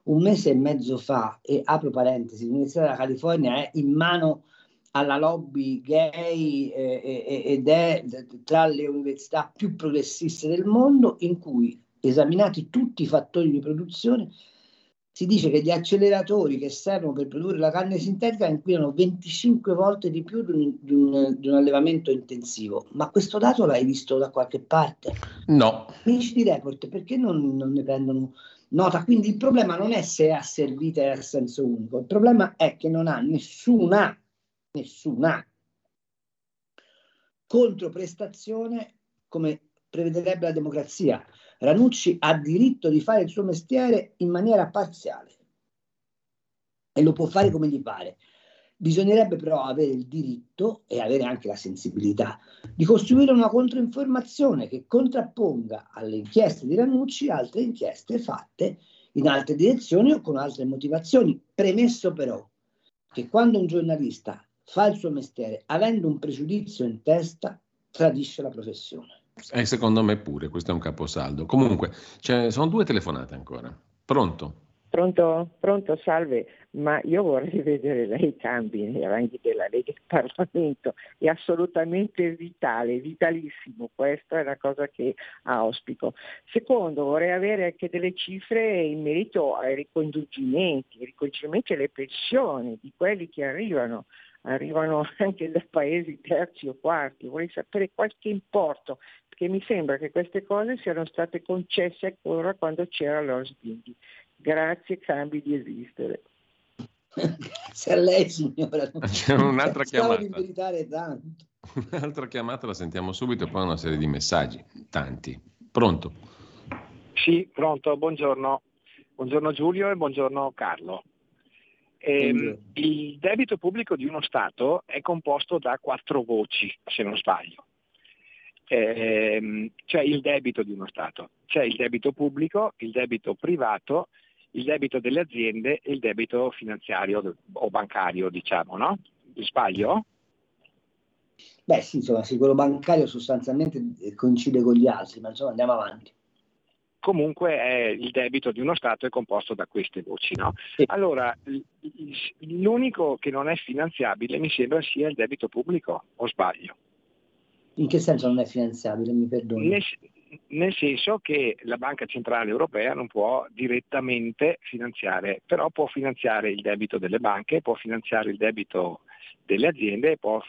un mese e mezzo fa, e apro parentesi, l'Università della California è in mano alla lobby gay eh, ed è tra le università più progressiste del mondo, in cui esaminati tutti i fattori di produzione si dice che gli acceleratori che servono per produrre la carne sintetica inquinano 25 volte di più di un, di, un, di un, allevamento intensivo. Ma questo dato l'hai visto da qualche parte? No. Amici di report, perché non, non, ne prendono nota? Quindi il problema non è se è asservita e a senso unico, il problema è che non ha nessuna, nessuna controprestazione come prevederebbe la democrazia. Ranucci ha diritto di fare il suo mestiere in maniera parziale e lo può fare come gli pare. Bisognerebbe però avere il diritto e avere anche la sensibilità di costruire una controinformazione che contrapponga alle inchieste di Ranucci altre inchieste fatte in altre direzioni o con altre motivazioni. Premesso però che quando un giornalista fa il suo mestiere avendo un pregiudizio in testa, tradisce la professione. E eh, secondo me pure, questo è un caposaldo. Comunque, sono due telefonate ancora. Pronto? Pronto? Pronto, salve, ma io vorrei vedere lei cambi nei ranghi della Lega del Parlamento, è assolutamente vitale, vitalissimo, questa è la cosa che auspico. Secondo, vorrei avere anche delle cifre in merito ai ricongiungimenti, i ricongiungimenti alle pensioni di quelli che arrivano arrivano anche da paesi terzi o quarti, vorrei sapere qualche importo, perché mi sembra che queste cose siano state concesse ancora quando c'era l'Osbindi. Grazie, cambi di esistere. Grazie a lei signora. C'è un'altra chiamata. Meritare tanto. Un'altra chiamata la sentiamo subito e poi una serie di messaggi, tanti. Pronto? Sì, pronto, buongiorno. Buongiorno Giulio e buongiorno Carlo. Eh, il debito pubblico di uno Stato è composto da quattro voci, se non sbaglio. Eh, c'è il debito di uno Stato, c'è il debito pubblico, il debito privato, il debito delle aziende e il debito finanziario o bancario, diciamo, no? Sbaglio? Beh sì, insomma, sì, quello bancario sostanzialmente coincide con gli altri, ma insomma andiamo avanti comunque è, il debito di uno Stato è composto da queste voci. No? Allora, l'unico che non è finanziabile mi sembra sia il debito pubblico, o sbaglio? In che senso non è finanziabile, mi perdoni? Nel, nel senso che la Banca Centrale Europea non può direttamente finanziare, però può finanziare il debito delle banche, può finanziare il debito delle aziende può,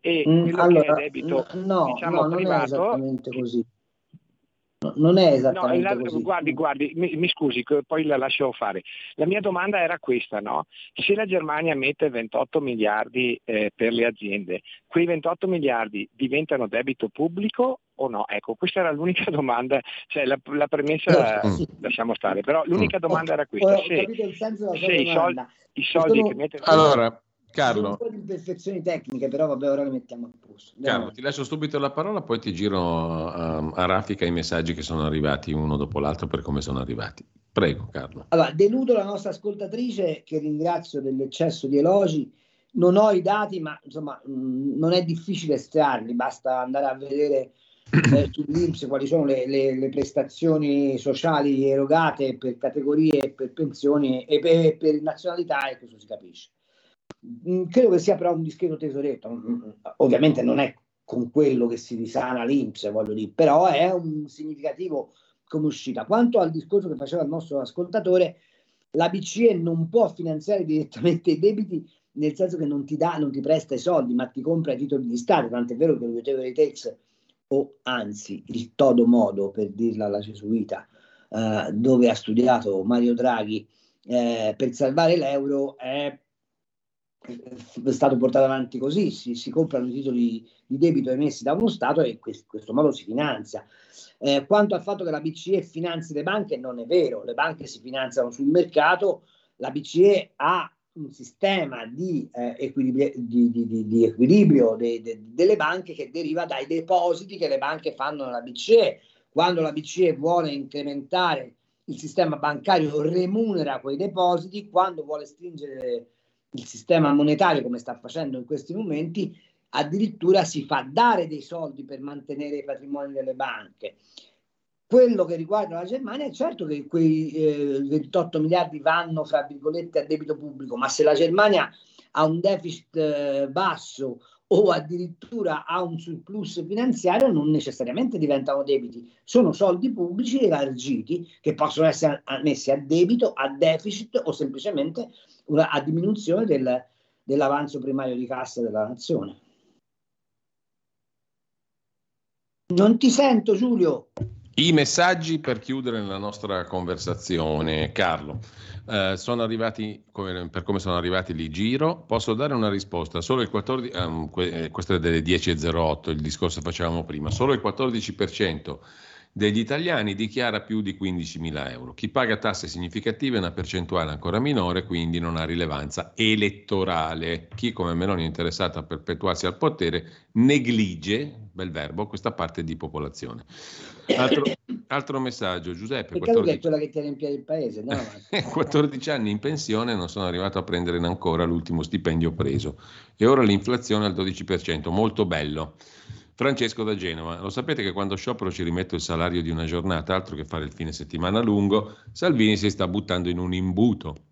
e mm, quello allora, che è debito no, diciamo, no, privato, non è esattamente così non è esattamente no, così. Guardi, guardi, mi, mi, scusi, poi la lascio fare. La mia domanda era questa, no? Se la Germania mette 28 miliardi eh, per le aziende, quei 28 miliardi diventano debito pubblico o no? Ecco, questa era l'unica domanda, cioè la, la premessa eh, lasciamo stare, però l'unica domanda era questa. Ho, se, se i soldi, i soldi sono... che mette... Allora, Carlo. Un po' di imperfezioni tecniche, però vabbè, ora le mettiamo a posto. Andiamo. Carlo, ti lascio subito la parola, poi ti giro um, a raffica i messaggi che sono arrivati uno dopo l'altro per come sono arrivati. Prego, Carlo. Allora, deludo la nostra ascoltatrice, che ringrazio dell'eccesso di elogi. Non ho i dati, ma insomma, mh, non è difficile estrarli, basta andare a vedere eh, sull'Inps quali sono le, le, le, prestazioni sociali erogate per categorie, per pensioni e per, per nazionalità e questo si capisce. Mm, credo che sia però un discreto tesoretto, mm, mm, ovviamente non è con quello che si risana l'Inps, voglio dire, però è un significativo come uscita. Quanto al discorso che faceva il nostro ascoltatore, la BCE non può finanziare direttamente i debiti nel senso che non ti dà, non ti presta i soldi, ma ti compra i titoli di Stato, tant'è vero che Whatever Takes, o anzi il Todo Modo, per dirla alla cesuita, eh, dove ha studiato Mario Draghi, eh, per salvare l'euro, è è stato portato avanti così, si, si comprano i titoli di debito emessi da uno Stato e in questo, questo modo si finanzia. Eh, quanto al fatto che la BCE finanzi le banche, non è vero, le banche si finanziano sul mercato, la BCE ha un sistema di, eh, equilibrio, di, di, di equilibrio de, de, delle banche che deriva dai depositi che le banche fanno nella BCE. Quando la BCE vuole incrementare il sistema bancario remunera quei depositi, quando vuole stringere il sistema monetario, come sta facendo in questi momenti, addirittura si fa dare dei soldi per mantenere i patrimoni delle banche. Quello che riguarda la Germania è certo che quei eh, 28 miliardi vanno, fra virgolette, a debito pubblico, ma se la Germania ha un deficit eh, basso o addirittura ha un surplus finanziario, non necessariamente diventano debiti, sono soldi pubblici elargiti che possono essere messi a debito, a deficit o semplicemente una, a diminuzione del, dell'avanzo primario di cassa della nazione. Non ti sento Giulio. I messaggi per chiudere la nostra conversazione, Carlo. Eh, sono arrivati, come, per come sono arrivati lì giro, posso dare una risposta. Solo il 14, um, questo è delle 10.08, il discorso facevamo prima, solo il 14% degli italiani dichiara più di 15.000 euro. Chi paga tasse significative è una percentuale ancora minore, quindi non ha rilevanza elettorale. Chi come Meloni è interessato a perpetuarsi al potere neglige, bel verbo, questa parte di popolazione. Altro, altro messaggio, Giuseppe. 14... è quella che tiene in piedi il paese. No? 14 anni in pensione non sono arrivato a prendere ancora l'ultimo stipendio preso e ora l'inflazione al 12%, molto bello. Francesco da Genova, lo sapete che quando sciopero ci rimetto il salario di una giornata, altro che fare il fine settimana lungo, Salvini si sta buttando in un imbuto.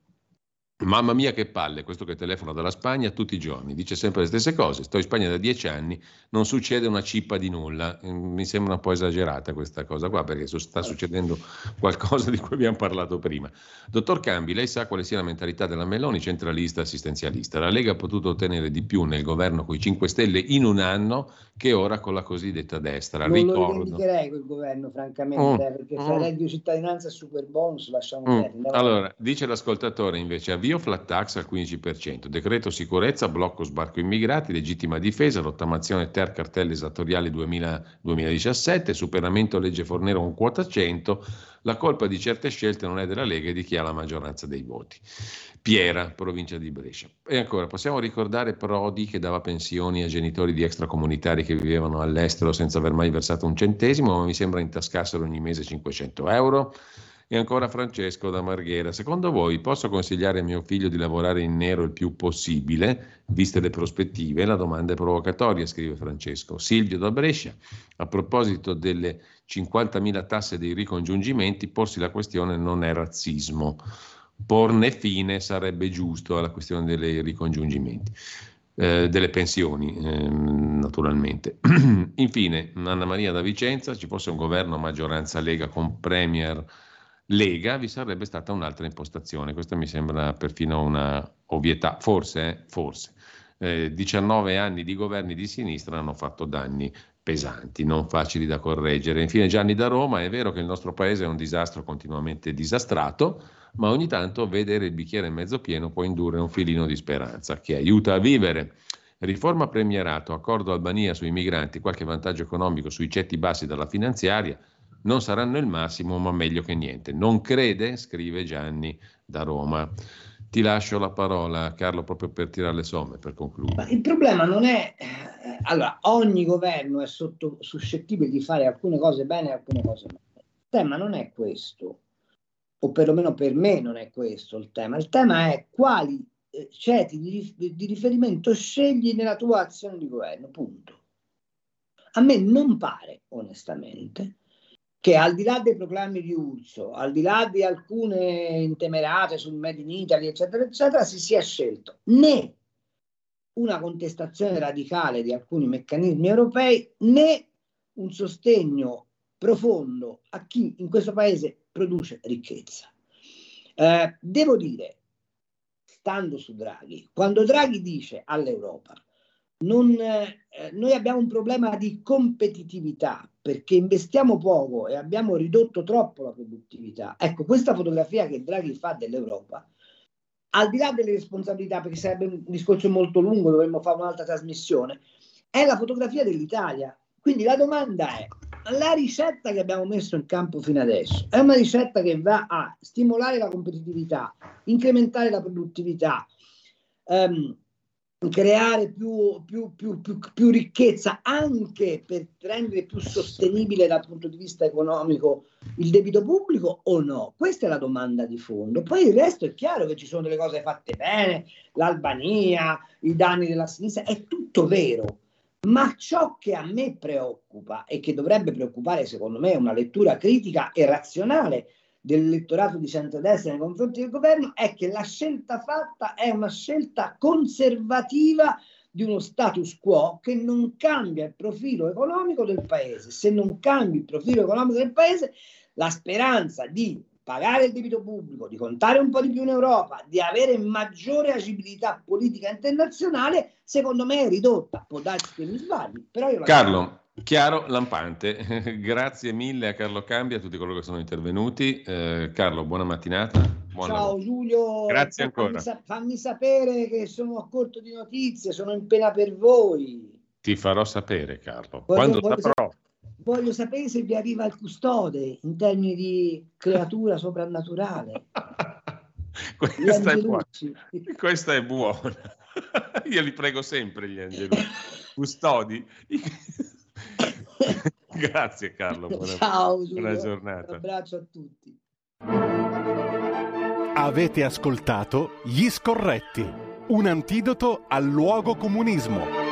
Mamma mia che palle, questo che telefona dalla Spagna tutti i giorni, dice sempre le stesse cose, sto in Spagna da dieci anni, non succede una cippa di nulla, mm, mi sembra un po' esagerata questa cosa qua perché sta succedendo qualcosa di cui abbiamo parlato prima. Dottor Cambi, lei sa quale sia la mentalità della Meloni, centralista, assistenzialista. La Lega ha potuto ottenere di più nel governo con i 5 Stelle in un anno che ora con la cosiddetta destra. Non Ricordo. lo rivendicherei quel governo, francamente, Mm, perché fra mm. reddito di cittadinanza e super bonus lasciamo Mm. perdere. Allora, dice l'ascoltatore invece, avvio flat tax al 15%, decreto sicurezza, blocco sbarco immigrati, legittima difesa, rottamazione ter cartelle esattoriali 2000 2017, superamento legge Fornero con quota 100, la colpa di certe scelte non è della Lega e di chi ha la maggioranza dei voti. Piera, provincia di Brescia. E ancora, possiamo ricordare Prodi che dava pensioni a genitori di extracomunitari che vivevano all'estero senza aver mai versato un centesimo, ma mi sembra intascassero ogni mese 500 euro? E ancora Francesco da Marghera. Secondo voi posso consigliare a mio figlio di lavorare in nero il più possibile, viste le prospettive? La domanda è provocatoria, scrive Francesco. Silvio da Brescia. A proposito delle 50.000 tasse dei ricongiungimenti, porsi la questione non è razzismo. Porne fine sarebbe giusto alla questione dei ricongiungimenti. eh, delle pensioni, ehm, naturalmente. Infine, Anna Maria da Vicenza, ci fosse un governo a maggioranza Lega con Premier Lega, vi sarebbe stata un'altra impostazione. Questa mi sembra perfino una ovvietà, forse, forse. Eh, 19 anni di governi di sinistra hanno fatto danni pesanti, non facili da correggere. Infine Gianni da Roma, è vero che il nostro paese è un disastro continuamente disastrato, ma ogni tanto vedere il bicchiere mezzo pieno può indurre un filino di speranza che aiuta a vivere. Riforma premierato, accordo Albania sui migranti, qualche vantaggio economico sui cetti bassi dalla finanziaria, non saranno il massimo, ma meglio che niente. Non crede? Scrive Gianni da Roma. Ti lascio la parola, Carlo, proprio per tirare le somme, per concludere. Il problema non è, eh, allora, ogni governo è sotto, suscettibile di fare alcune cose bene e alcune cose male. Il tema non è questo, o perlomeno per me non è questo il tema. Il tema è quali eh, ceti di, di riferimento scegli nella tua azione di governo, punto. A me non pare, onestamente, che al di là dei proclami di Urso, al di là di alcune intemerate sul Made in Italy, eccetera, eccetera, si sia scelto né una contestazione radicale di alcuni meccanismi europei né un sostegno profondo a chi in questo paese produce ricchezza. Eh, devo dire, stando su Draghi, quando Draghi dice all'Europa non, eh, noi abbiamo un problema di competitività perché investiamo poco e abbiamo ridotto troppo la produttività. Ecco, questa fotografia che Draghi fa dell'Europa, al di là delle responsabilità, perché sarebbe un discorso molto lungo, dovremmo fare un'altra trasmissione, è la fotografia dell'Italia. Quindi la domanda è, la ricetta che abbiamo messo in campo fino adesso è una ricetta che va a stimolare la competitività, incrementare la produttività, ehm, creare più, più, più, più, ricchezza anche per rendere più sostenibile dal punto di vista economico il debito pubblico o no? Questa è la domanda di fondo. Poi il resto è chiaro che ci sono delle cose fatte bene, l'Albania, i danni della sinistra, è tutto vero. Ma ciò che a me preoccupa e che dovrebbe preoccupare, secondo me, una lettura critica e razionale dell'elettorato di centrodestra nei confronti del governo è che la scelta fatta è una scelta conservativa di uno status quo che non cambia il profilo economico del paese. Se non cambi il profilo economico del paese, la speranza di pagare il debito pubblico, di contare un po' di più in Europa, di avere maggiore agibilità politica internazionale, secondo me è ridotta. Può darsi che mi sbagli, però io la Carlo, Chiaro, lampante. Grazie mille a Carlo Cambi e a tutti coloro che sono intervenuti. Eh, Carlo, buona mattinata. Buon Ciao lavoro. Giulio, Grazie fammi, ancora. sa- fammi sapere che sono a corto di notizie, sono in pena per voi. Ti farò sapere, Carlo. Voglio- Quando voglio saprò. Voglio sapere se vi arriva il custode in termini di creatura soprannaturale. Questa è, buona. Questa è buona. Io li prego sempre gli angeli. Custodi. Grazie Carlo. Buona, Ciao Giulio, buona un giornata. abbraccio a tutti. Avete ascoltato Gli Scorretti, un antidoto al luogo comunismo.